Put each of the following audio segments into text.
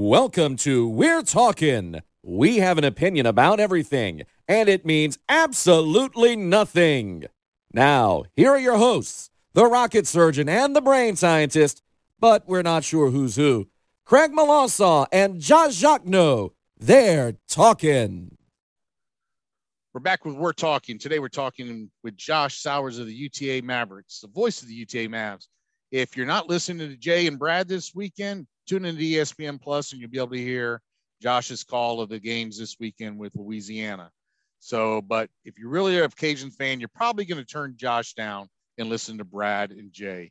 Welcome to We're Talking. We have an opinion about everything, and it means absolutely nothing. Now, here are your hosts, the rocket surgeon and the brain scientist, but we're not sure who's who, Craig Malassaw and Josh Jacques. They're talking. We're back with We're Talking. Today we're talking with Josh Sowers of the UTA Mavericks, the voice of the UTA Mavs. If you're not listening to Jay and Brad this weekend, tune into ESPN Plus and you'll be able to hear Josh's call of the games this weekend with Louisiana. So, but if you really are a Cajun fan, you're probably going to turn Josh down and listen to Brad and Jay.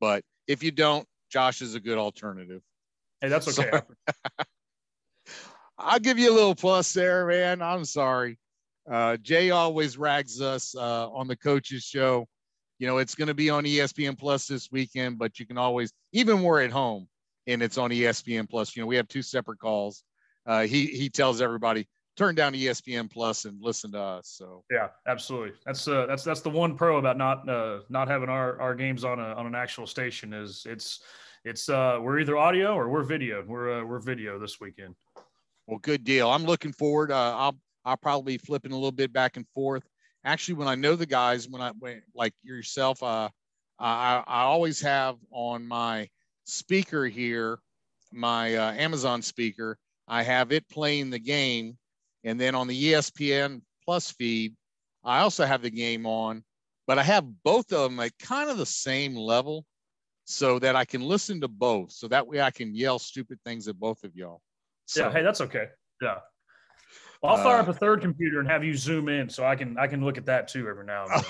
But if you don't, Josh is a good alternative. Hey, that's okay. So, I'll give you a little plus there, man. I'm sorry. Uh, Jay always rags us uh, on the coaches show. You know, it's going to be on ESPN Plus this weekend, but you can always, even we're at home and it's on ESPN Plus. You know, we have two separate calls. Uh, he he tells everybody turn down ESPN Plus and listen to us. So yeah, absolutely. That's uh that's that's the one pro about not uh not having our our games on a on an actual station is it's it's uh we're either audio or we're video. We're uh, we're video this weekend. Well, good deal. I'm looking forward. Uh, I'll I'll probably be flipping a little bit back and forth. Actually, when I know the guys, when I when, like yourself, uh, I I always have on my speaker here, my uh, Amazon speaker, I have it playing the game. And then on the ESPN Plus feed, I also have the game on, but I have both of them at kind of the same level so that I can listen to both. So that way I can yell stupid things at both of y'all. So, yeah. Hey, that's okay. Yeah. I'll fire uh, up a third computer and have you zoom in so I can I can look at that too every now and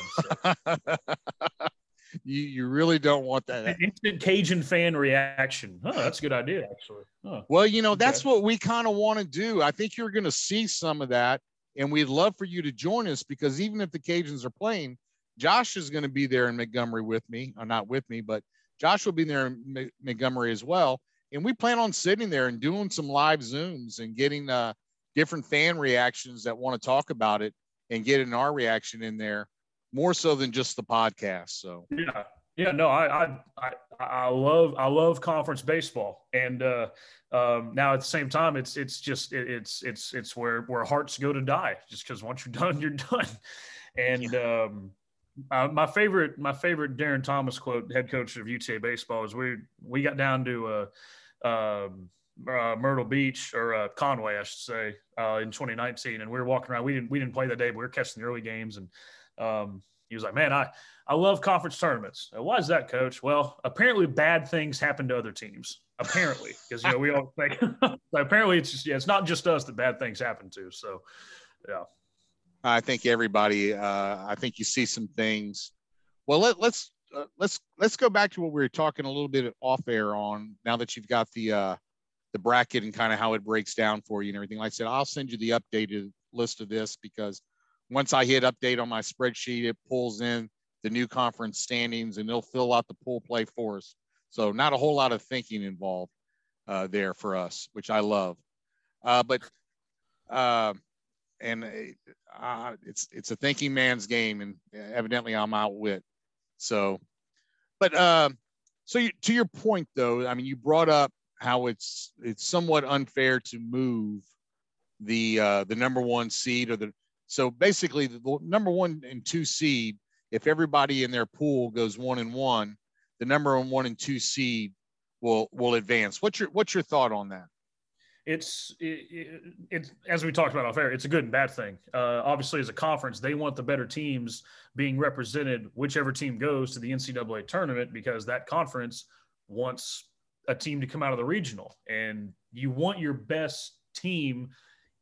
then. So. you, you really don't want that instant Cajun fan reaction. Oh, that's a good idea, actually. Oh, well, you know, that's what we kind of want to do. I think you're going to see some of that, and we'd love for you to join us because even if the Cajuns are playing, Josh is going to be there in Montgomery with me, or not with me, but Josh will be there in Montgomery as well. And we plan on sitting there and doing some live Zooms and getting uh, different fan reactions that want to talk about it and getting our reaction in there more so than just the podcast. So yeah, yeah, no, I I I, I love I love conference baseball, and uh, um, now at the same time, it's it's just it, it's it's it's where where hearts go to die, just because once you're done, you're done, and. Yeah. Um, uh, my favorite, my favorite Darin Thomas quote, head coach of UTA baseball, is we we got down to uh, um, uh, Myrtle Beach or uh, Conway, I should say, uh, in 2019, and we were walking around. We didn't we didn't play that day, but we were catching the early games, and um, he was like, "Man, I I love conference tournaments. Why is that, Coach? Well, apparently bad things happen to other teams. Apparently, because you know we all think. apparently, it's just yeah, it's not just us that bad things happen to. So, yeah. I think everybody. Uh, I think you see some things. Well, let, let's uh, let's let's go back to what we were talking a little bit off air on. Now that you've got the uh, the bracket and kind of how it breaks down for you and everything. Like I said, I'll send you the updated list of this because once I hit update on my spreadsheet, it pulls in the new conference standings and it'll fill out the pool play for us. So not a whole lot of thinking involved uh, there for us, which I love. Uh, but uh, and uh, it's it's a thinking man's game, and evidently I'm outwit. So, but uh, so you, to your point though, I mean, you brought up how it's it's somewhat unfair to move the uh, the number one seed or the so basically, the number one and two seed, if everybody in their pool goes one and one, the number one and two seed will will advance. What's your what's your thought on that? It's it, it, as we talked about off air. It's a good and bad thing. Uh, obviously, as a conference, they want the better teams being represented, whichever team goes to the NCAA tournament, because that conference wants a team to come out of the regional, and you want your best team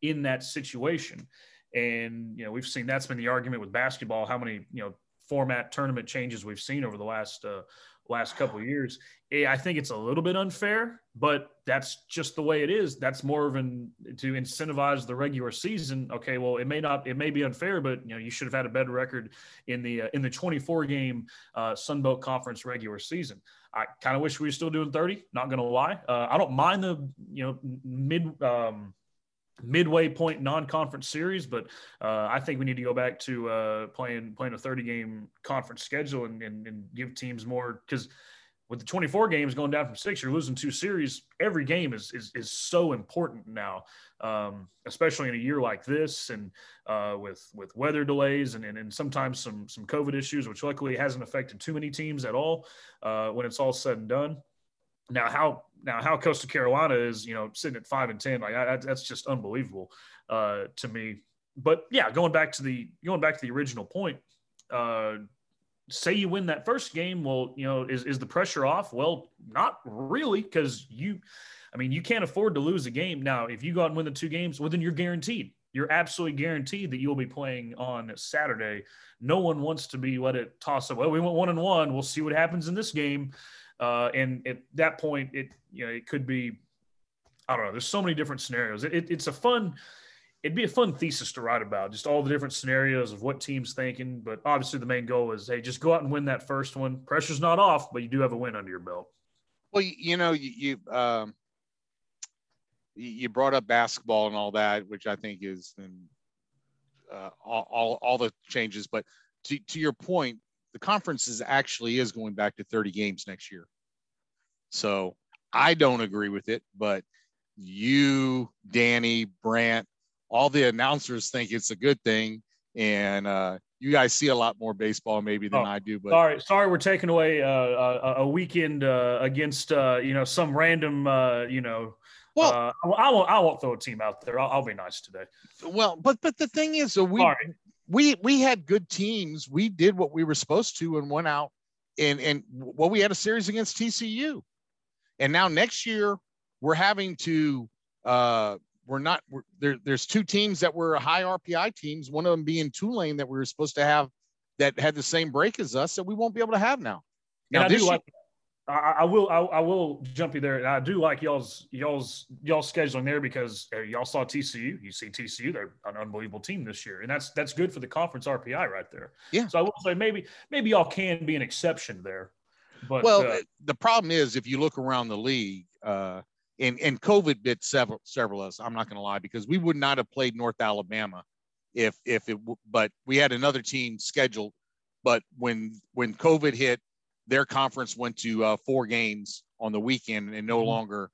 in that situation. And you know, we've seen that's been the argument with basketball. How many you know format tournament changes we've seen over the last uh, last couple years. I think it's a little bit unfair, but that's just the way it is. That's more of an to incentivize the regular season. Okay, well, it may not, it may be unfair, but you know, you should have had a better record in the uh, in the 24 game uh, Sun Belt Conference regular season. I kind of wish we were still doing 30. Not to lie, uh, I don't mind the you know mid. Um, midway point non-conference series, but uh, I think we need to go back to uh, playing playing a 30 game conference schedule and, and, and give teams more because with the 24 games going down from six, you're losing two series. Every game is is, is so important now, um, especially in a year like this, and uh, with with weather delays and, and, and sometimes some some COVID issues, which luckily hasn't affected too many teams at all. Uh, when it's all said and done, now how now how Coastal Carolina is you know sitting at five and ten, like I, that's just unbelievable uh, to me. But yeah, going back to the going back to the original point. Say you win that first game, well, you know, is, is the pressure off? Well, not really, because you, I mean, you can't afford to lose a game. Now, if you go out and win the two games, well, then you're guaranteed. You're absolutely guaranteed that you'll be playing on Saturday. No one wants to be let it toss up. Well, we went one and one. We'll see what happens in this game. Uh, and at that point, it you know it could be, I don't know. There's so many different scenarios. It, it, it's a fun it'd be a fun thesis to write about just all the different scenarios of what teams thinking but obviously the main goal is hey just go out and win that first one. Pressure's not off but you do have a win under your belt. Well you know you, you um you brought up basketball and all that which i think is uh, all, all, all the changes but to, to your point the conference is actually is going back to 30 games next year. So i don't agree with it but you danny brant all the announcers think it's a good thing, and uh, you guys see a lot more baseball maybe than oh, I do. But sorry, sorry, we're taking away uh, a, a, weekend uh, against uh, you know some random uh, you know. Well, uh, I won't. I won't throw a team out there. I'll, I'll be nice today. Well, but but the thing is, so we sorry. we we had good teams. We did what we were supposed to and went out and and well, we had a series against TCU, and now next year we're having to uh we're not we're, there. There's two teams that were high RPI teams. One of them being Tulane that we were supposed to have that had the same break as us that we won't be able to have now. Now this year, like, I, I, will I, I, will jump you there. I do like y'all's y'all's y'all scheduling there because uh, y'all saw TCU. You see TCU, they're an unbelievable team this year, and that's that's good for the conference RPI right there. Yeah. So I will say maybe maybe y'all can be an exception there. But well, uh, the problem is if you look around the league, uh, and and COVID bit several several of us. I'm not going to lie because we would not have played North Alabama if if it. But we had another team scheduled. But when when COVID hit, their conference went to uh, four games on the weekend and no mm-hmm. longer.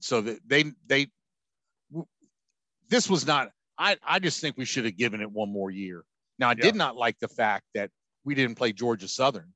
So that they they this was not. I I just think we should have given it one more year. Now I yeah. did not like the fact that we didn't play Georgia Southern,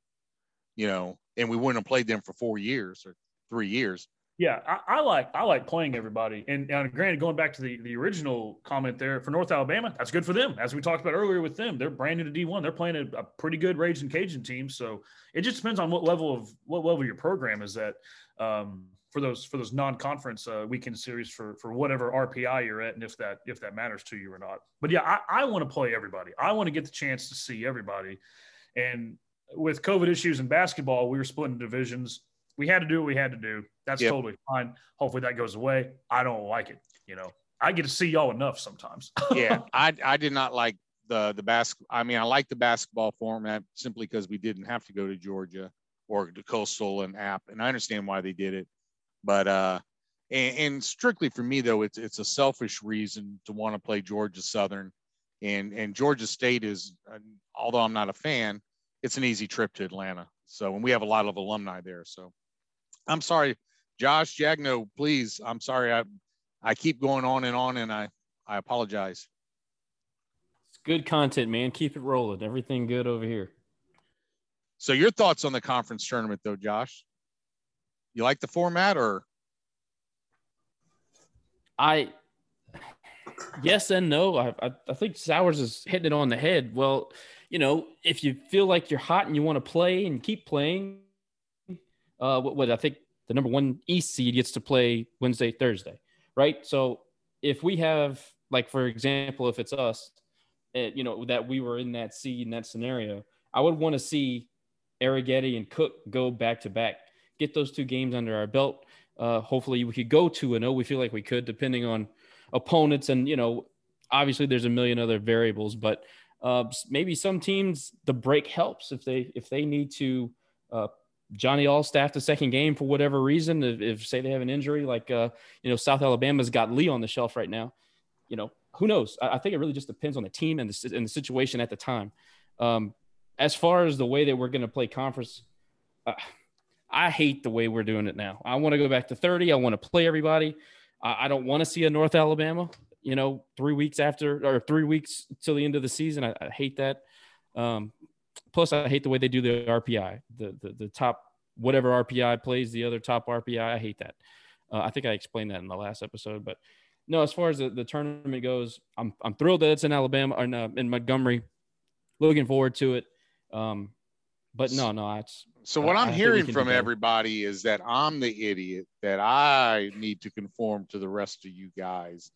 you know, and we wouldn't have played them for four years or three years. Yeah, I, I, like I like playing everybody. And, and, granted, going back to the, the original comment there for North Alabama, that's good for them. As we talked about earlier with them, they're brand new to D1. They're playing a, a pretty good Raging Cajun team. So it just depends on what level of what level your program is at um, for those for those non-conference uh, weekend series for for whatever RPI you're at, and if that if that matters to you or not. But yeah, I, I want to play everybody. I want to get the chance to see everybody. And with COVID issues in basketball, we were splitting divisions we had to do what we had to do. That's yep. totally fine. Hopefully that goes away. I don't like it. You know, I get to see y'all enough sometimes. yeah, I I did not like the the basket. I mean, I like the basketball format simply because we didn't have to go to Georgia or to Coastal and App, and I understand why they did it. But uh, and, and strictly for me though, it's it's a selfish reason to want to play Georgia Southern, and and Georgia State is, uh, although I'm not a fan, it's an easy trip to Atlanta. So, and we have a lot of alumni there. So, I'm sorry, Josh Jagno, please. I'm sorry. I, I keep going on and on and I, I apologize. It's good content, man. Keep it rolling. Everything good over here. So your thoughts on the conference tournament though, Josh? You like the format or? I, yes and no. I, I, I think Sowers is hitting it on the head. Well, you know, if you feel like you're hot and you want to play and keep playing, uh, what, what I think the number one East seed gets to play Wednesday, Thursday, right? So if we have, like, for example, if it's us, uh, you know, that we were in that seed in that scenario, I would want to see Arrighetti and Cook go back to back, get those two games under our belt. Uh, hopefully, we could go two and zero. Oh. We feel like we could, depending on opponents, and you know, obviously, there's a million other variables, but uh, maybe some teams the break helps if they if they need to uh, Johnny Allstaff the second game for whatever reason. If, if say they have an injury, like uh, you know South Alabama's got Lee on the shelf right now, you know who knows? I, I think it really just depends on the team and the, and the situation at the time. Um, as far as the way that we're going to play conference, uh, I hate the way we're doing it now. I want to go back to 30. I want to play everybody. I, I don't want to see a North Alabama, you know, three weeks after or three weeks till the end of the season. I, I hate that. Um, plus, I hate the way they do the RPI, the, the, the top, whatever RPI plays the other top RPI. I hate that. Uh, I think I explained that in the last episode, but no, as far as the, the tournament goes, I'm, I'm thrilled that it's in Alabama or in, uh, in Montgomery. Looking forward to it. Um, but no, no, it's so what I'm hearing from everybody is that I'm the idiot that I need to conform to the rest of you guys,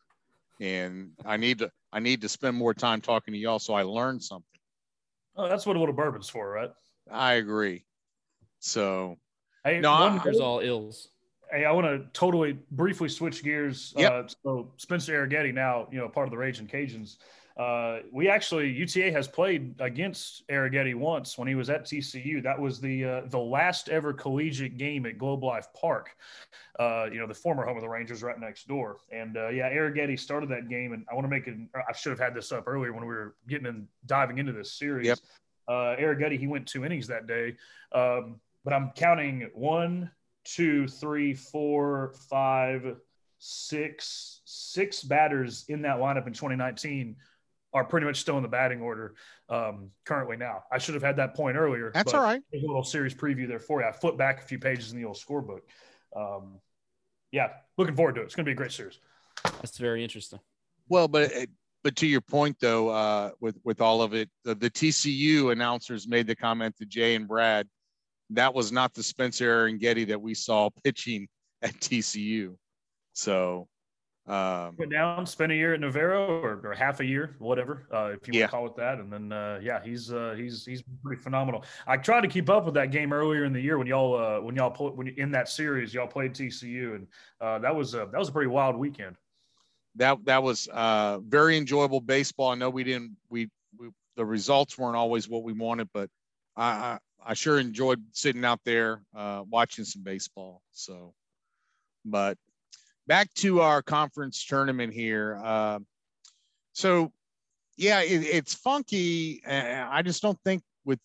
and I need to I need to spend more time talking to y'all so I learn something. Oh, that's what a little bourbon's for, right? I agree. So, hey, no, one, there's all ills. Hey, I want to totally briefly switch gears. Yep. Uh, so Spencer Arrighetti now, you know, part of the Raging Cajuns. Uh, we actually UTA has played against Arrighetti once when he was at TCU. That was the uh, the last ever collegiate game at Globe Life Park. Uh, you know, the former home of the Rangers, right next door. And uh, yeah, Arrighetti started that game, and I want to make it. I should have had this up earlier when we were getting and diving into this series. Yep. Uh, Arrighetti, he went two innings that day, um, but I'm counting one, two, three, four, five, six, six batters in that lineup in 2019 are pretty much still in the batting order um, currently now. I should have had that point earlier. That's all right. A little series preview there for you. I flipped back a few pages in the old scorebook. Um, yeah, looking forward to it. It's going to be a great series. That's very interesting. Well, but but to your point though, uh, with with all of it, the, the TCU announcers made the comment to Jay and Brad. That was not the Spencer Arrighetti that we saw pitching at TCU. So um, went down, spent a year at Navarro or, or half a year, whatever, uh, if you yeah. want to call it that. And then, uh, yeah, he's uh, he's he's pretty phenomenal. I tried to keep up with that game earlier in the year when y'all uh, when y'all put when in that series y'all played TCU, and uh, that was a that was a pretty wild weekend. That that was uh, very enjoyable baseball. I know we didn't we, we the results weren't always what we wanted, but I I, I sure enjoyed sitting out there uh, watching some baseball. So, but back to our conference tournament here. Uh, so, yeah, it, it's funky. I just don't think with.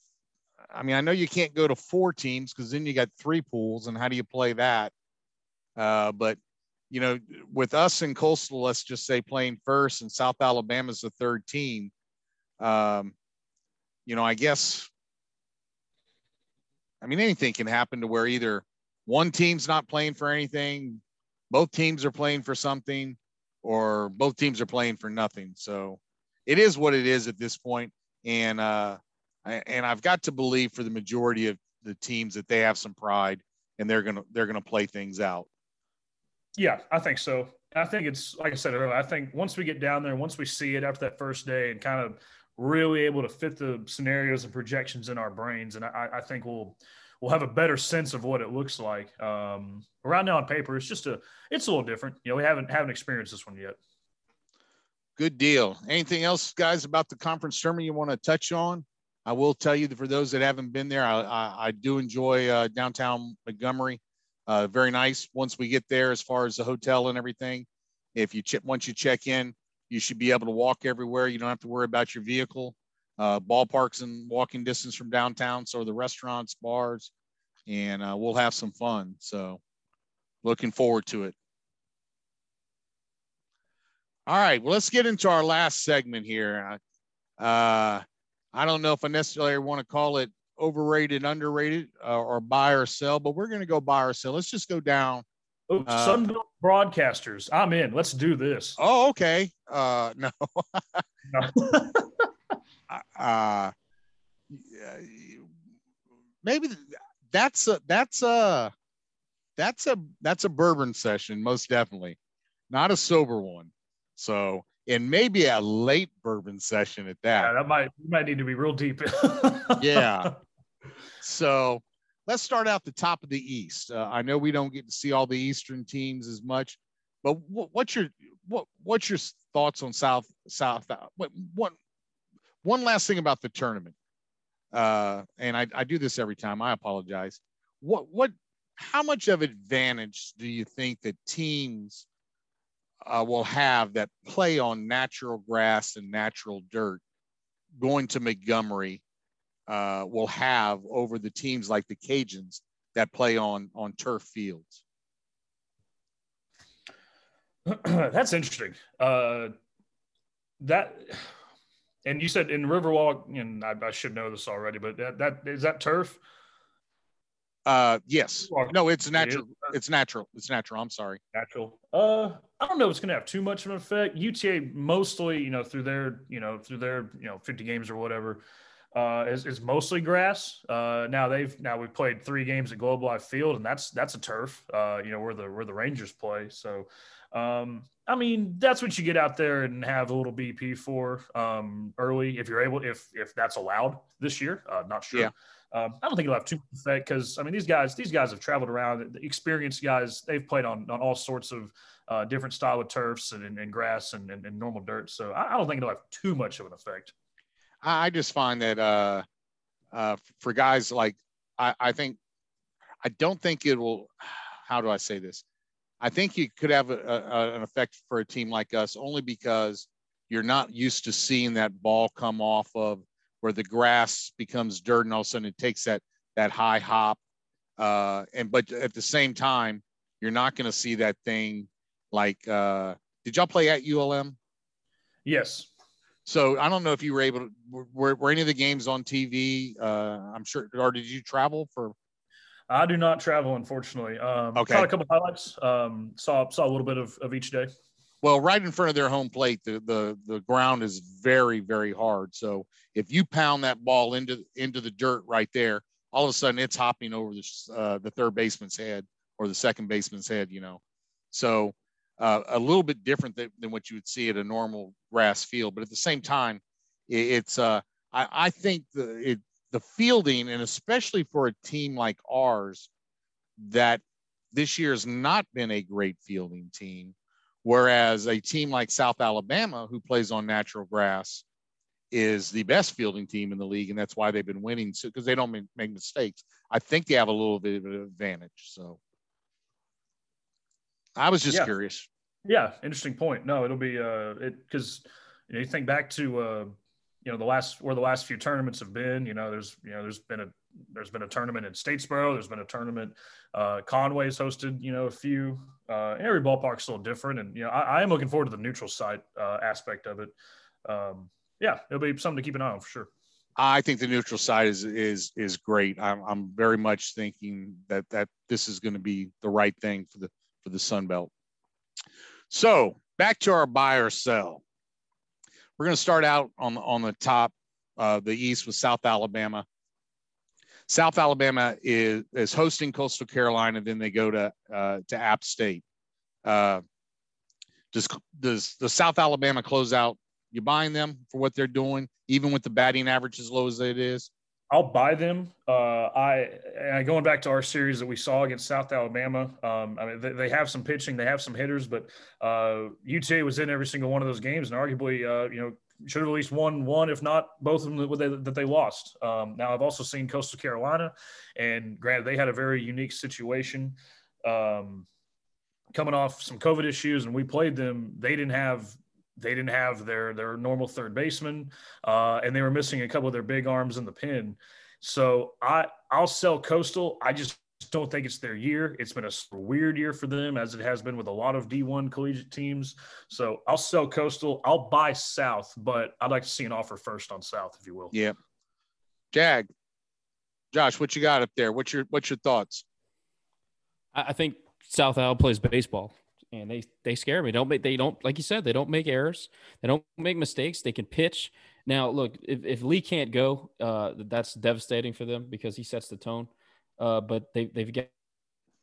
I mean, I know you can't go to four teams because then you got three pools, and how do you play that? Uh, but you know, with us in Coastal, let's just say playing first, and South Alabama's the third team. Um, you know, I guess. I mean, anything can happen to where either one team's not playing for anything, both teams are playing for something or both teams are playing for nothing. So it is what it is at this point. And, uh, and I've got to believe for the majority of the teams that they have some pride and they're going to, they're going to play things out. Yeah, I think so. I think it's like I said earlier. I think once we get down there, once we see it after that first day, and kind of really able to fit the scenarios and projections in our brains, and I, I think we'll we'll have a better sense of what it looks like. Um, around now on paper, it's just a it's a little different. You know, we haven't haven't experienced this one yet. Good deal. Anything else, guys, about the conference tournament you want to touch on? I will tell you that for those that haven't been there, I, I, I do enjoy uh, downtown Montgomery. Uh, very nice. Once we get there, as far as the hotel and everything, if you ch- once you check in, you should be able to walk everywhere. You don't have to worry about your vehicle uh, ballparks and walking distance from downtown. So the restaurants, bars, and uh, we'll have some fun. So looking forward to it. All right, well, let's get into our last segment here. Uh, I don't know if I necessarily want to call it overrated, underrated, uh, or buy or sell, but we're going to go buy or sell. Let's just go down. Oh, uh, Sunbelt broadcasters, I'm in. Let's do this. Oh, okay. Uh, no. no. uh, maybe that's a that's a that's a that's a bourbon session, most definitely, not a sober one. So, and maybe a late bourbon session at that. Yeah, that might might need to be real deep. yeah. So let's start out the top of the East. Uh, I know we don't get to see all the Eastern teams as much, but what, what's your what what's your thoughts on South South? What what one last thing about the tournament, uh, and I, I do this every time. I apologize. What what? How much of advantage do you think that teams uh, will have that play on natural grass and natural dirt going to Montgomery uh, will have over the teams like the Cajuns that play on on turf fields. That's interesting. Uh, that and you said in Riverwalk, and I, I, should know this already, but that, that is that turf. Uh, yes. No, it's natural. It it's natural. It's natural. I'm sorry. Natural. Uh, I don't know. If it's going to have too much of an effect. UTA mostly, you know, through their, you know, through their, you know, 50 games or whatever, uh, is, is mostly grass. Uh, now they've now we've played three games at Globe Life Field, and that's that's a turf. Uh, you know, where the where the Rangers play. So, um, I mean, that's what you get out there and have a little BP for um, early if you're able, if if that's allowed this year. Uh, not sure. Yeah. Um, I don't think it'll have too much effect because I mean these guys these guys have traveled around, the experienced guys. They've played on on all sorts of uh, different style of turfs and, and, and grass and, and, and, normal dirt. So I, I, don't think it'll have too much of an effect. I just find that uh, uh, for guys like I, I think I don't think it will. How do I say this? I think you could have a, a, an effect for a team like us only because you're not used to seeing that ball come off of where the grass becomes dirt and all of a sudden it takes that that high hop. Uh, and but at the same time, you're not going to see that thing like. Uh, did y'all play at ULM? Yes. So I don't know if you were able to. Were, were any of the games on TV? Uh, I'm sure. Or did you travel for I do not travel, unfortunately. Um, okay. Saw a couple highlights. Um, saw saw a little bit of, of each day. Well, right in front of their home plate, the, the the ground is very very hard. So if you pound that ball into into the dirt right there, all of a sudden it's hopping over the uh, the third baseman's head or the second baseman's head. You know, so uh, a little bit different than, than, what you would see at a normal grass field. But at the same time, it, it's uh, I, I think the, it the fielding, and especially for a team like ours, that this year has not been a great fielding team, whereas a team like South Alabama, who plays on natural grass, is the best fielding team in the league, and that's why they've been winning. So because they don't make mistakes, I think they have a little bit of an advantage. So I was just yeah. curious. Yeah, interesting point. No, it'll be uh, it because you know you think back to uh, you know the last where the last few tournaments have been. You know, there's you know there's been a there's been a tournament in Statesboro. There's been a tournament. Uh, Conway's hosted you know a few. Uh, every ballpark's a little different, and you know I, I am looking forward to the neutral site uh, aspect of it. Um, yeah, it'll be something to keep an eye on for sure. I think the neutral side is is is great. I'm I'm very much thinking that that this is going to be the right thing for the for the Sun Belt. So back to our buy or sell. We're going to start out on on the top, uh, the East with South Alabama. South Alabama is is hosting Coastal Carolina. Then they go to uh, to App State. Uh, does does the South Alabama close out? You buying them for what they're doing, even with the batting average as low as it is? I'll buy them. Uh, I going back to our series that we saw against South Alabama. Um, I mean, they, they, have some pitching, they have some hitters, but uh, UTA was in every single one of those games, and arguably, uh, you know, should have at least won one, if not both of them that they, that they lost. Um, now, I've also seen Coastal Carolina, and granted, they had a very unique situation. Um, coming off some COVID issues, and we played them. They didn't have they didn't have their their normal third baseman, uh, and they were missing a couple of their big arms in the pin. So I I'll sell Coastal. I just don't think it's their year. It's been a weird year for them, as it has been with a lot of D1 collegiate teams. So I'll sell Coastal. I'll buy South, but I'd like to see an offer first on South, if you will. Yeah. Jag, Josh, what you got up there? What's your what's your thoughts? I think South Al plays baseball and they they scare me. Don't make they don't like you said they don't make errors. They don't make mistakes. They can pitch. Now look, if, if Lee can't go, uh, that's devastating for them because he sets the tone. Uh, but they they've got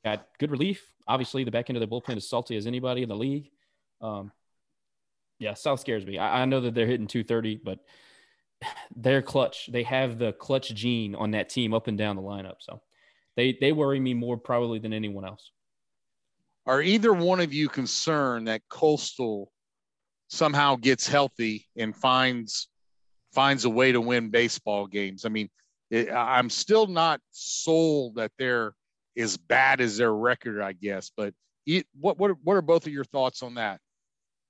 got good relief. Obviously, the back end of the bullpen is salty as anybody in the league. Um, yeah, South scares me. I, I know that they're hitting 230, but they're clutch. They have the clutch gene on that team up and down the lineup. So they they worry me more probably than anyone else. Are either one of you concerned that Coastal somehow gets healthy and finds finds a way to win baseball games? I mean, it, I'm still not sold that they're as bad as their record, I guess. But it, what what what are both of your thoughts on that?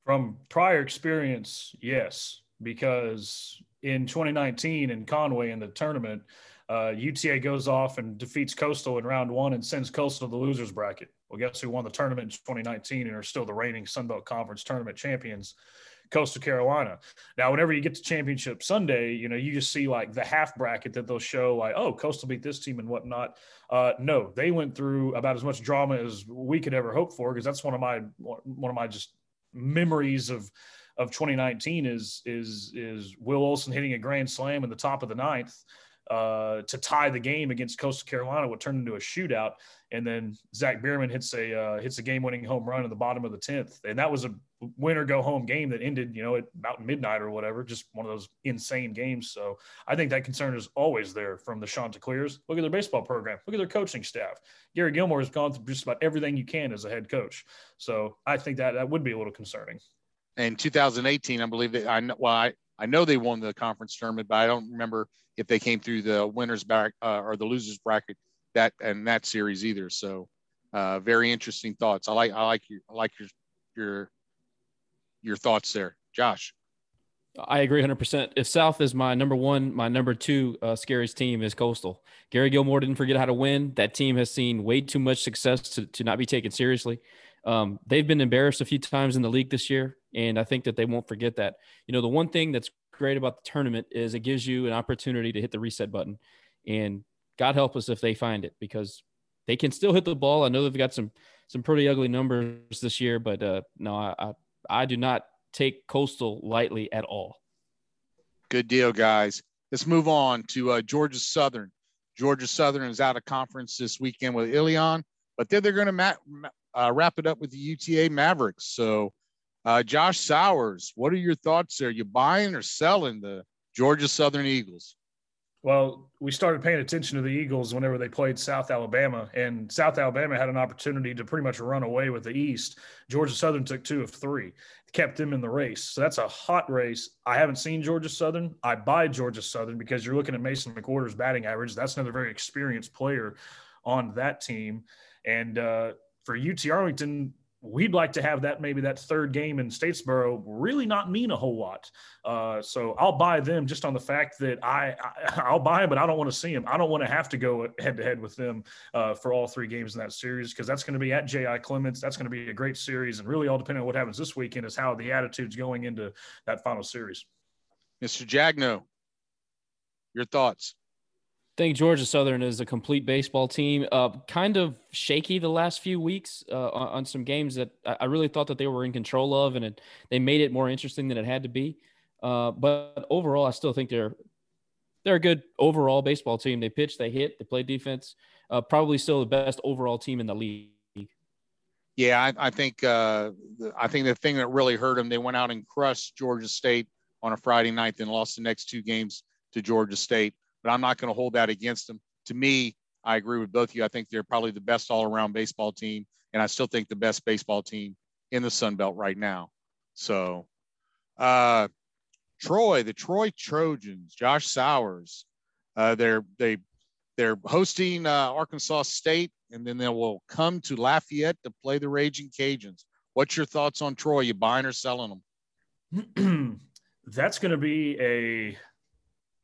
From prior experience, yes, because in 2019 in Conway in the tournament, Uh, UTA goes off and defeats Coastal in round one and sends Coastal to the losers bracket. Well, guess who won the tournament in 2019 and are still the reigning Sun Belt Conference tournament champions? Coastal Carolina. Now, whenever you get to Championship Sunday, you know, you just see like the half bracket that they'll show, like, oh, Coastal beat this team and whatnot. Uh, no, they went through about as much drama as we could ever hope for because that's one of my one of my just memories of of 2019 is is is Will Olson hitting a grand slam in the top of the ninth uh, to tie the game against Coastal Carolina, what turned into a shootout. And then Zach Bierman hits a uh, hits a game winning home run in the bottom of the tenth, and that was a win or go home game that ended, you know, at about midnight or whatever. Just one of those insane games. So I think that concern is always there from the Chanticleers. Look at their baseball program. Look at their coaching staff. Gary Gilmore has gone through just about everything you can as a head coach. So I think that that would be a little concerning. In 2018, I believe that I know. Well, I, I know they won the conference tournament, but I don't remember if they came through the winners back uh, or the losers bracket that and that series either. So, uh, very interesting thoughts. I like I like your I like your your your thoughts there, Josh. I agree 100%. If South is my number one, my number two uh, scariest team is Coastal. Gary Gilmore didn't forget how to win. That team has seen way too much success to, to not be taken seriously. Um, they've been embarrassed a few times in the league this year, and I think that they won't forget that. You know, the one thing that's great about the tournament is it gives you an opportunity to hit the reset button. And God help us if they find it because they can still hit the ball. I know they've got some some pretty ugly numbers this year, but uh, no, I, I, I do not take Coastal lightly at all. Good deal, guys. Let's move on to uh, Georgia Southern. Georgia Southern is out of conference this weekend with Elon, but then they're going to ma- uh, wrap it up with the UTA Mavericks. So uh, Josh Sowers, what are your thoughts there? You buying or selling the Georgia Southern Eagles? Well, we started paying attention to the Eagles whenever they played South Alabama, and South Alabama had an opportunity to pretty much run away with the East. Georgia Southern took two of three, kept them in the race. So that's a hot race. I haven't seen Georgia Southern. I buy Georgia Southern because you're looking at Mason McWhorter's batting average. That's another very experienced player on that team. And uh, for UT Arlington, we'd like to have that maybe that third game in Statesboro really not mean a whole lot. Uh, so I'll buy them just on the fact that I, I will buy them, but I don't want to see them. I don't want to have to go head to head with them uh, for all three games in that series because that's going to be at J.I. Clements. That's going to be a great series, and really all depending on what happens this weekend is how the attitude's going into that final series. Mr. Jagno, your thoughts think Georgia Southern is a complete baseball team. Uh, kind of shaky the last few weeks uh, on, some games that I really thought that they were in control of, and it, they made it more interesting than it had to be. Uh, but overall, I still think they're they're a good overall baseball team. They pitch, they hit, they play defense. Uh, probably still the best overall team in the league. Yeah, I, I think uh, I think the thing that really hurt them, they went out and crushed Georgia State on a Friday night, then lost the next two games to Georgia State but I'm not going to hold that against them. To me, I agree with both of you. I think they're probably the best all around baseball team, and I still think the best baseball team in the Sun Belt right now. So, uh, Troy, the Troy Trojans, Josh Sowers, uh, they're they they're hosting uh, Arkansas State, and then they will come to Lafayette to play the Raging Cajuns. What's your thoughts on Troy? You buying or selling them? That's going to be a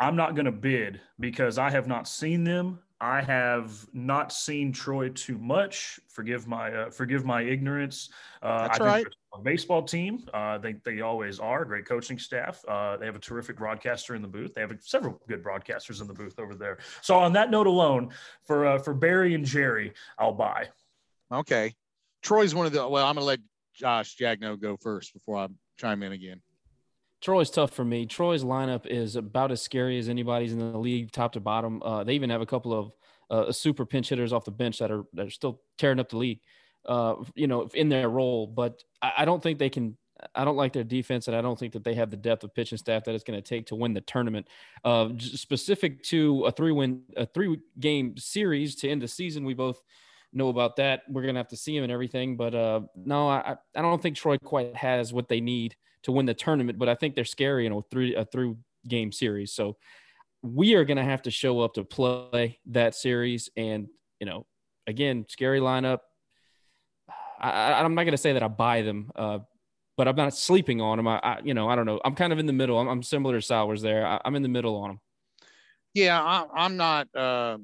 I'm not going to bid because I have not seen them. I have not seen Troy too much. Forgive my uh, forgive my ignorance. Uh, That's I right. A baseball team. Uh, they they always are. Great coaching staff. Uh, they have a terrific broadcaster in the booth. They have several good broadcasters in the booth over there. So on that note alone, for uh, for Barry and Jerry, I'll buy. Okay, Troy's one of the. Well, I'm going to let Josh Jagno go first before I chime in again. Troy's tough for me. Troy's lineup is about as scary as anybody's in the league, top to bottom. Uh, they even have a couple of uh, super pinch hitters off the bench that are that are still tearing up the league, uh, you know, in their role. But I, I, don't think they can. I don't like their defense, and I don't think that they have the depth of pitching staff that it's going to take to win the tournament. Uh, specific to a three win, a three game series to end the season, we both know about that. We're to have to see them and everything. But uh, no, I I don't think Troy quite has what they need to win the tournament, but I think they're scary in a three a three game series. So we are to have to show up to play that series, and you know, again, scary lineup. I, am not to say that I buy them, uh, but I'm not sleeping on them. I, I, you know, I don't know. I'm kind of in the middle. I'm, I'm similar to Sowers there. I, am in the middle on them. Yeah, I, am not. Uh,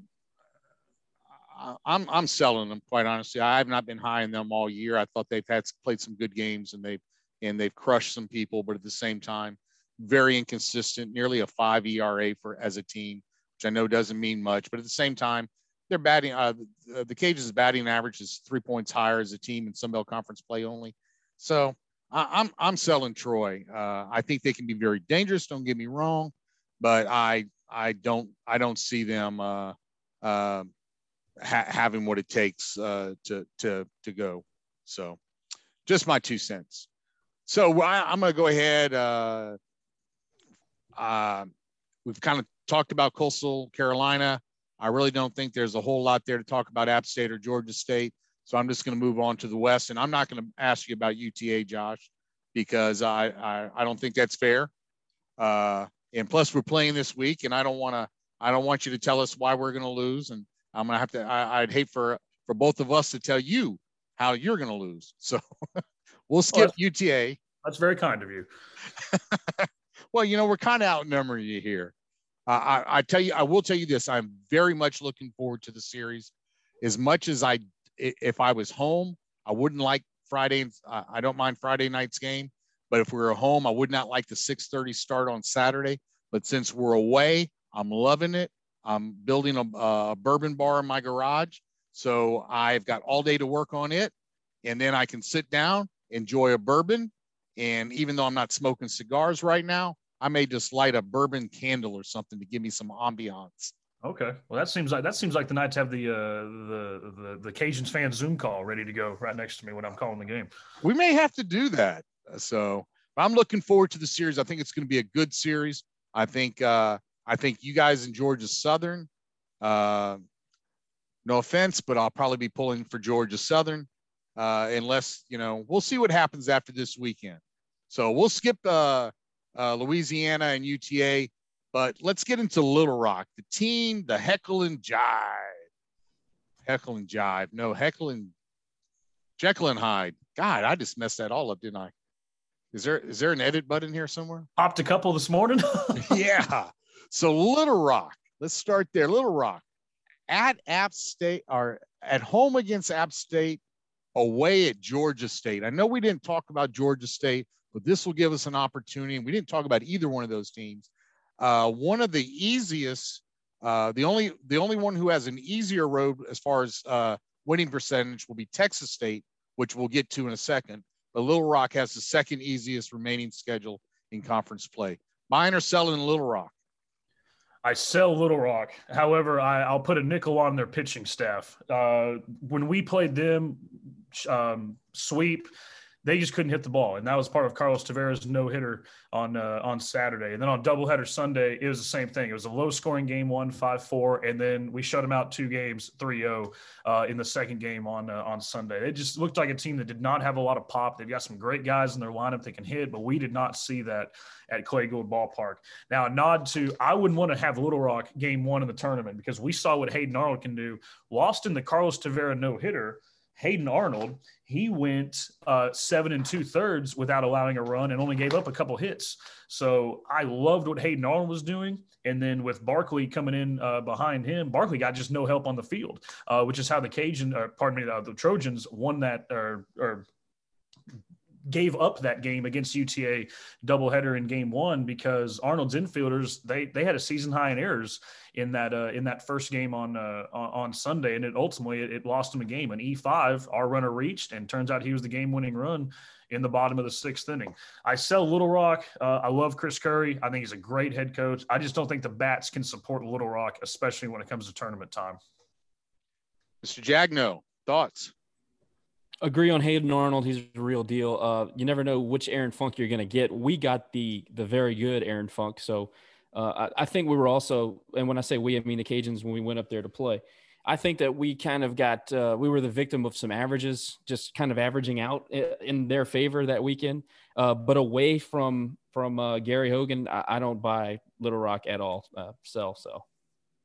I'm I'm selling them quite honestly. I have not been high in them all year. I thought they've had played some good games and they've and they've crushed some people, but at the same time, very inconsistent. Nearly a five ERA for as a team, which I know doesn't mean much, but at the same time, they're batting. Uh, the, the Cajuns' batting average is three points higher as a team in Sun Belt Conference play only. So I, am I'm, I'm selling Troy. Uh, I think they can be very dangerous. Don't get me wrong, but I I don't I don't see them uh, uh, ha- having what it takes uh, to to to go. So, just my two cents. So I, am going to go ahead. Uh, uh, we've kind of talked about Coastal Carolina. I really don't think there's a whole lot there to talk about App State or Georgia State. So I'm just going to move on to the West, and I'm not going to ask you about UTA, Josh, because I I, I don't think that's fair. Uh, and plus, we're playing this week, and I don't want to I don't want you to tell us why we're going to lose, and I'm going to have to. I, would hate for for both of us to tell you how you're going to lose. So we'll skip UTA. That's very kind of you. well, you know we're kind of outnumbering you here. Uh, I, I tell you, I will tell you this: I'm very much looking forward to the series. As much as I, if I was home, I wouldn't like Friday. Uh, I don't mind Friday night's game, but if we were home, I would not like the 6:30 start on Saturday. But since we're away, I'm loving it. I'm building a, a bourbon bar in my garage, so I've got all day to work on it, and then I can sit down, enjoy a bourbon, and even though I'm not smoking cigars right now, I may just light a bourbon candle or something to give me some ambiance. Okay, well that seems like that seems like the night to have the uh, the the the Cajuns fan Zoom call ready to go right next to me when I'm calling the game. We may have to do that. So I'm looking forward to the series. I think it's going to be a good series. I think uh, I think you guys in Georgia Southern. Uh, no offense, but I'll probably be pulling for Georgia Southern uh, unless you know we'll see what happens after this weekend. So we'll skip uh, uh, Louisiana and UTA. But let's get into Little Rock, the team, the heckle and jive. Heckle and jive. No, heckle and Jekyll and Hyde. God, I just messed that all up, didn't I? Is there is there an edit button here somewhere? Popped a couple this morning. yeah. So Little Rock. Let's start there. Little Rock at App State or at home against App State, away at Georgia State. I know we didn't talk about Georgia State, but this will give us an opportunity. We didn't talk about either one of those teams. Uh, one of the easiest, uh, the only the only one who has an easier road as far as uh, winning percentage will be Texas State, which we'll get to in a second. But Little Rock has the second easiest remaining schedule in conference play. Buying or selling Little Rock? I sell Little Rock. However, I, will put a nickel on their pitching staff. Uh, when we played them um, sweep, they just couldn't hit the ball, and that was part of Carlos Tavera's no hitter on uh, on Saturday. And then on doubleheader Sunday, it was the same thing. It was a low scoring game, one five four, and then we shut them out two games, 3-0 uh, in the second game on uh, on Sunday. It just looked like a team that did not have a lot of pop. They've got some great guys in their lineup that can hit, but we did not see that at Clay Gould Ballpark. Now, a nod to I wouldn't want to have Little Rock game one in the tournament because we saw what Hayden Arnold can do. Lost in the Carlos Tavera no hitter Hayden Arnold, he went uh, seven and two thirds without allowing a run and only gave up a couple hits. So I loved what Hayden Arnold was doing. And then with Barkley coming in uh, behind him, Barkley got just no help on the field, uh, which is how the Cajun, uh, pardon me, the Trojans won that or, or gave up that game against UTA doubleheader in game one because Arnold's infielders they they had a season high in errors in that uh, in that first game on uh, on Sunday and it ultimately it, it lost him a game an E5 our runner reached and turns out he was the game winning run in the bottom of the sixth inning. I sell Little Rock. Uh, I love Chris Curry. I think he's a great head coach. I just don't think the bats can support Little Rock, especially when it comes to tournament time. Mr. Jagno, thoughts? Agree on Hayden Arnold. He's a real deal. Uh, you never know which Aaron Funk you're going to get. We got the the very good Aaron Funk. So uh, I, I, think we were also, and when I say we, I mean the Cajuns when we went up there to play. I think that we kind of got uh, we were the victim of some averages, just kind of averaging out in their favor that weekend. Uh, but away from from uh, Gary Hogan, I, I, don't buy Little Rock at all. Uh, sell so.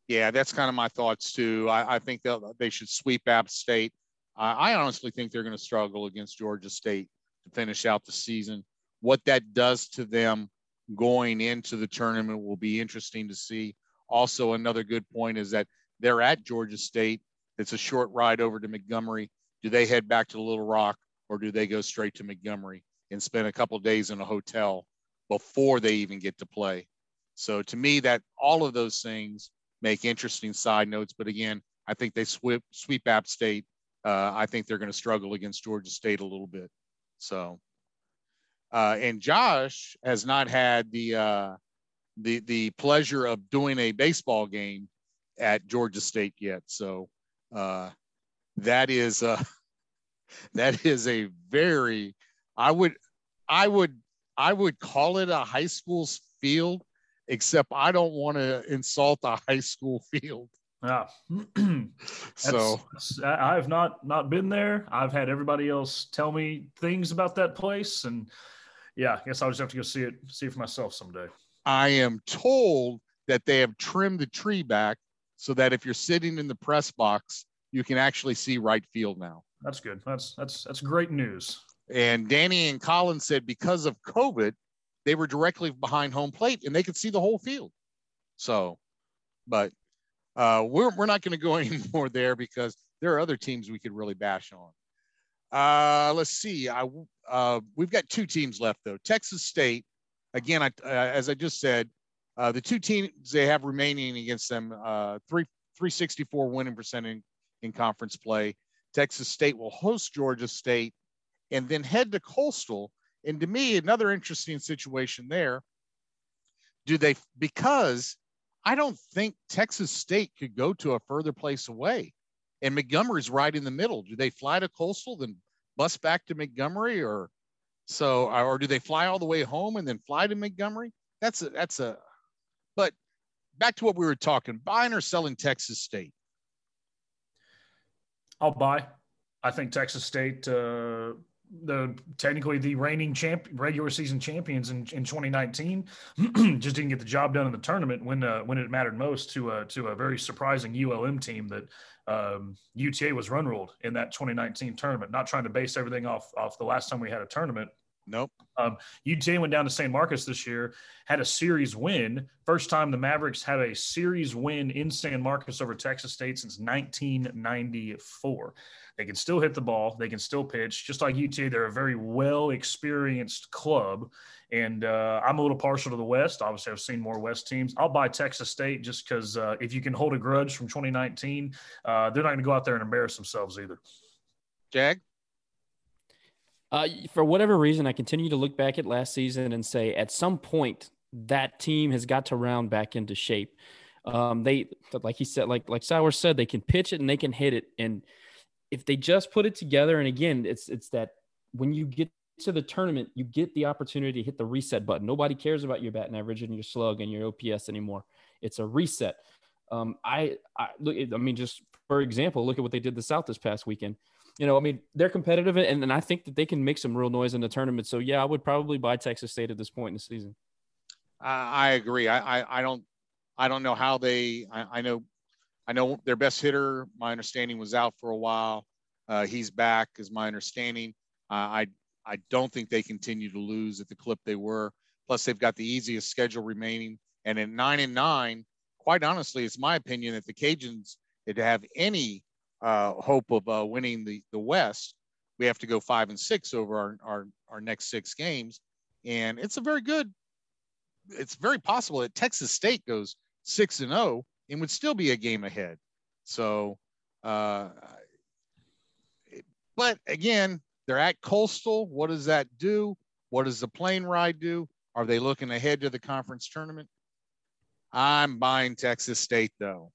Yeah, that's kind of my thoughts too. I, I think they should sweep App State. I honestly think they're going to struggle against Georgia State to finish out the season. What that does to them going into the tournament will be interesting to see. also, another good point is that they're at Georgia State. It's a short ride over to Montgomery. Do they head back to Little Rock or do they go straight to Montgomery and spend a couple days in a hotel before they even get to play? So to me, that all of those things make interesting side notes. But again, I think they sweep sweep App State. Uh, I think they're going to struggle against Georgia State a little bit. So, uh, and Josh has not had the uh, the the pleasure of doing a baseball game at Georgia State yet. So uh, that is uh, that is a very I would I would I would call it a high school field, except I don't want to insult a high school field. Yeah. so I have not not been there. I've had everybody else tell me things about that place, and yeah, I guess I'll just have to go see it see it for myself someday. I am told that they have trimmed the tree back so that if you're sitting in the press box, you can actually see right field now. That's good. That's that's that's great news. And Danny and Colin said because of COVID, they were directly behind home plate and they could see the whole field. So, but uh, we're we're not going to go any more there because there are other teams we could really bash on. Uh, let's see. I uh, we've got two teams left though. Texas State, again, I, uh, as I just said, uh, the two teams they have remaining against them, uh, three 364 winning percent in, in conference play. Texas State will host Georgia State and then head to Coastal. And to me, another interesting situation there. Do they because I don't think Texas State could go to a further place away. And Montgomery's right in the middle. Do they fly to Coastal, then bus back to Montgomery, or so, or do they fly all the way home and then fly to Montgomery? That's a that's a. But back to what we were talking: buying or selling Texas State. I'll buy. I think Texas State uh, the technically the reigning champ regular season champions in, in 2019 just didn't get the job done in the tournament when uh, when it mattered most to a to a very surprising ULM team that um, UTA was run ruled in that 2019 tournament. Not trying to base everything off off the last time we had a tournament. Nope. Um, UTA went down to San Marcos this year, had a series win. First time the Mavericks had a series win in San Marcos over Texas State since 1994. They can still hit the ball. They can still pitch. Just like UT, they're a very well experienced club. And uh, I'm a little partial to the West. Obviously, I've seen more West teams. I'll buy Texas State just because uh, if you can hold a grudge from 2019, uh, they're not going to go out there and embarrass themselves either. Jag? Uh, for whatever reason, I continue to look back at last season and say at some point that team has got to round back into shape. Um, they, like he said, like like Sowers said, they can pitch it and they can hit it, and if they just put it together, and again, it's it's that when you get to the tournament, you get the opportunity to hit the reset button. Nobody cares about your batting average and your slug and your OPS anymore. It's a reset. Um, I, I look. I mean, just for example, look at what they did the South this past weekend. You know, I mean, they're competitive, and, and I think that they can make some real noise in the tournament. So, yeah, I would probably buy Texas State at this point in the season. I I agree. I, I, I don't, I don't know how they. I, I know I know their best hitter, my understanding, was out for a while. Uh, he's back, is my understanding. Uh, I I don't think they continue to lose at the clip they were. Plus, they've got the easiest schedule remaining, and at nine and nine, quite honestly, it's my opinion that the Cajuns, to have any uh, hope of uh, winning the the West, we have to go five and six over our, our our next six games, and it's a very good. It's very possible that Texas State goes six and zero oh and would still be a game ahead. So, uh, but again, they're at Coastal. What does that do? What does the plane ride do? Are they looking ahead to the conference tournament? I'm buying Texas State though.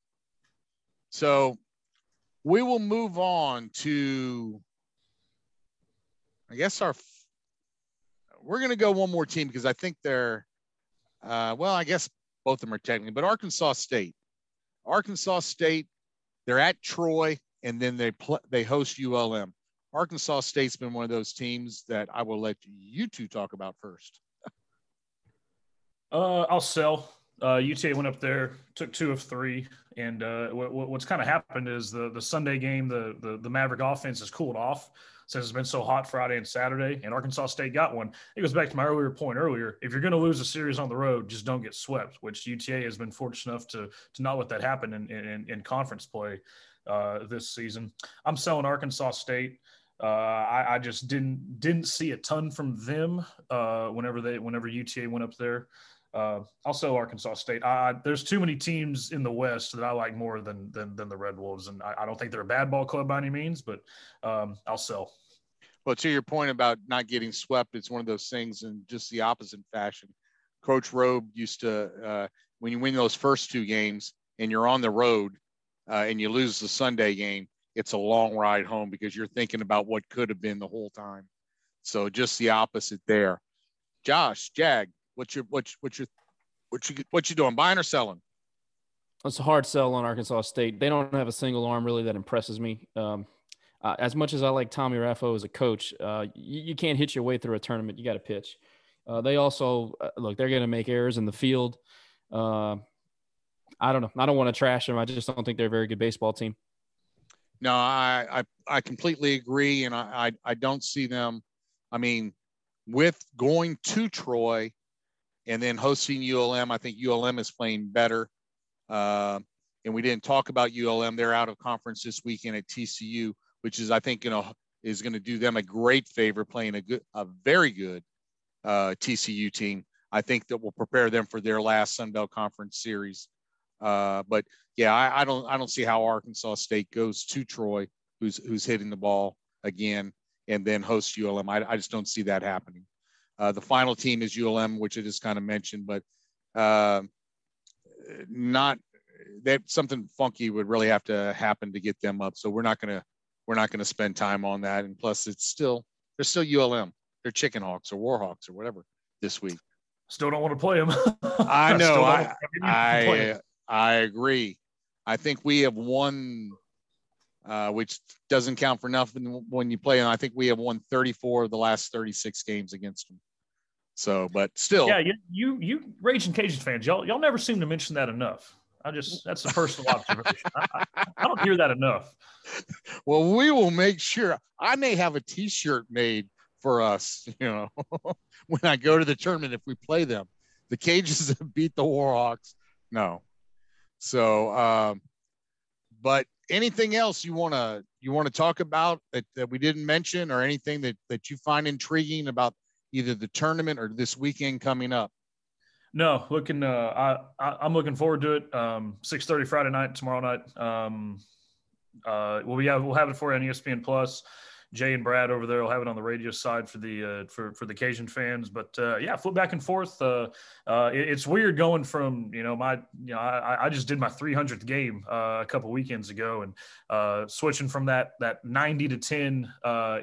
So we will move on to, I guess our, we're going to go one more team because I think they're, uh, well, I guess both of them are technically, but Arkansas State. Arkansas State, they're at Troy, and then they they host ULM. Arkansas State's been one of those teams that I will let you two talk about first. uh, I'll sell. Uh, UTA went up there, took two of three, and uh, what, what's kind of happened is the the Sunday game, the, the the Maverick offense has cooled off. Since it's been so hot Friday and Saturday, and Arkansas State got one. It goes back to my earlier point earlier. If you're going to lose a series on the road, just don't get swept. Which UTA has been fortunate enough to to not let that happen in in, in conference play uh, this season. I'm selling Arkansas State. Uh, I, I, just didn't didn't see a ton from them uh, whenever they whenever UTA went up there. Uh, I'll sell Arkansas State. There's too many teams in the West that I like more than than, than the Red Wolves, and I, I, don't think they're a bad ball club by any means, but um, I'll sell. Well, to your point about not getting swept, it's one of those things in just the opposite fashion. Coach Robe used to, uh, when you win those first two games and you're on the road uh, and you lose the Sunday game, it's a long ride home because you're thinking about what could have been the whole time. So just the opposite there. Josh, Jag, what's your what's what's your what you what you doing? Buying or selling? It's a hard sell on Arkansas State. They don't have a single arm really that impresses me. Um, uh, as much as I like Tommy Raffo as a coach, uh, you, you, can't hit your way through a tournament. You got to pitch. Uh, they also uh, look; they're going to make errors in the field. Uh, I don't know. I don't want to trash them. I just don't think they're a very good baseball team. No, I I, I completely agree, and I, I, I don't see them. I mean, with going to Troy and then hosting ULM, I think ULM is playing better. Uh, and we didn't talk about ULM; they're out of conference this weekend at TCU, which is I think you know is going to do them a great favor playing a good, a very good uh, TCU team. I think that will prepare them for their last Sun Belt Conference series. Uh, but yeah, I, I, don't I don't see how Arkansas State goes to Troy, who's who's hitting the ball again, and then hosts ULM. I, I just don't see that happening. Uh, the final team is ULM, which I just kind of mentioned, but uh, not that something funky would really have to happen to get them up. So we're not gonna we're not gonna spend time on that. And plus, it's still they're still ULM. They're Chicken Hawks or Warhawks or whatever this week. Still don't want to play them. I know. I I, I agree. I think we have won, uh, which doesn't count for nothing when you play. And I think we have won 34 of the last 36 games against them. So, but still, yeah, you you, you Raging Cajuns fans, y'all y'all never seem to mention that enough. I just that's a personal observation. I, I, don't hear that enough. Well, we will make sure. I may have a T-shirt made for us, you know, when I go to the tournament if we play them. The have beat the Warhawks. No, so, um, but anything else you want to you want to talk about that, that we didn't mention, or anything that that you find intriguing about either the tournament or this weekend coming up? No, looking. Uh, I, am looking forward to it. Um, six thirty Friday night, tomorrow night. Um, uh, we'll have we'll have it for you on ESPN Plus. Jay and Brad over there will have it on the radio side for the uh, for for the Cajun fans. But uh, yeah, flip back and forth. Uh, uh it, it's weird going from you know my you know I, I just did my 300th game uh, a couple weekends ago and uh, switching from that that 90 to 10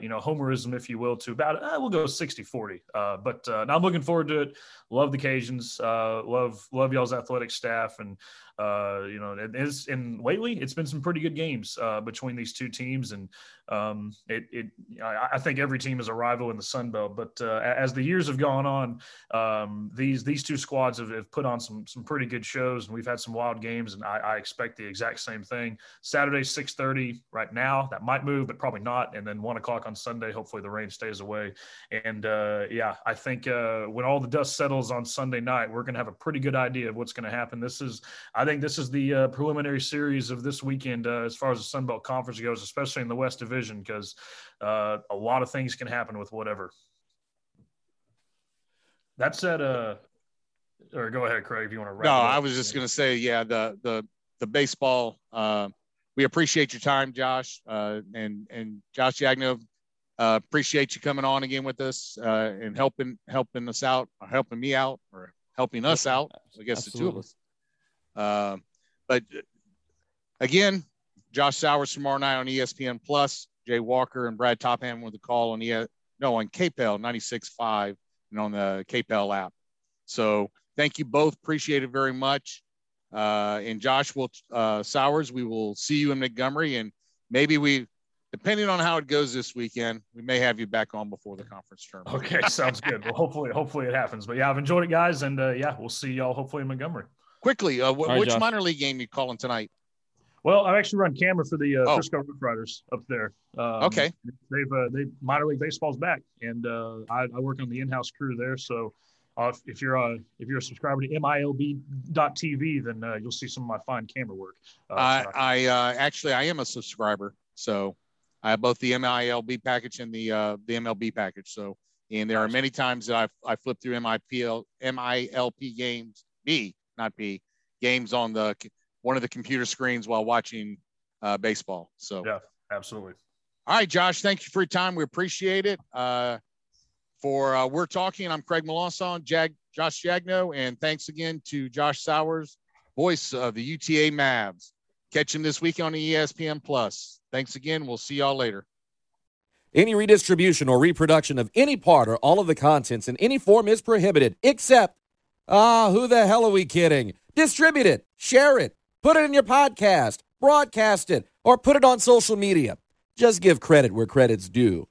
you know homerism if you will to about we'll go 60 40. but I'm looking forward to it. Love the Cajuns. love love y'all's athletic staff and uh, you know, is and lately it's been some pretty good games uh, between these two teams, and um, it, it I, I, think every team is a rival in the Sun Belt. But uh, as the years have gone on, um, these these two squads have, have, put on some some pretty good shows, and we've had some wild games, and I, I expect the exact same thing. Saturday six thirty right now that might move, but probably not, and then one o'clock on Sunday. Hopefully the rain stays away, and uh, yeah, I think uh, when all the dust settles on Sunday night, we're going to have a pretty good idea of what's going to happen. This is I I think this is the uh, preliminary series of this weekend uh, as far as the Sun Belt Conference goes, especially in the West Division, because uh, a lot of things can happen with whatever. That said, uh, or go ahead, Craig, if you want to. Wrap no, I was just going to say, yeah, the the the baseball. Uh, we appreciate your time, Josh, uh, and and Josh Jagneaux. Uh, appreciate you coming on again with us uh, and helping helping us out, or helping me out, or helping us out. I guess Absolutely. the two of us. Uh, but again, Josh Sowers tomorrow night on ESPN Plus. Jay Walker and Brad Topham with a call on the no on KPEL 96.5 and on the KPEL app. So thank you both. Appreciate it very much. Uh, and Josh will uh, Sowers, we will see you in Montgomery, and maybe we, depending on how it goes this weekend, we may have you back on before the conference tournament. Okay, sounds good. Well, hopefully, hopefully it happens. But yeah, I've enjoyed it, guys, and uh, yeah, we'll see y'all hopefully in Montgomery. Quickly, uh, right, which Josh. minor league game you calling tonight? Well, I actually run camera for the uh, Oh. Frisco Rough Riders up there. Um, Okay. They've uh, they minor league baseball's back, and uh, I, I work on the in-house crew there. So uh, if, if you're uh, if you're a subscriber to milb.tv, then uh, you'll see some of my fine camera work. Uh, I, I uh, actually I am a subscriber, so I have both the MILB package and the uh, the MLB package. So, and there are many times that I I flip through MIPL MILP games B not be games on the one of the computer screens while watching uh, baseball. So, Yeah. absolutely. all right, Josh, thank you for your time. We appreciate it. Uh, for uh, we're talking, I'm Craig Melanson, Jag, Josh Jagneaux, and thanks again to Josh Sowers, voice of the UTA Mavs. Catch him this week on ESPN Plus. Thanks again. We'll see y'all later. Any redistribution or reproduction of any part or all of the contents in any form is prohibited, except, ah, who the hell are we kidding? Distribute it, share it, put it in your podcast, broadcast it, or put it on social media. Just give credit where credit's due.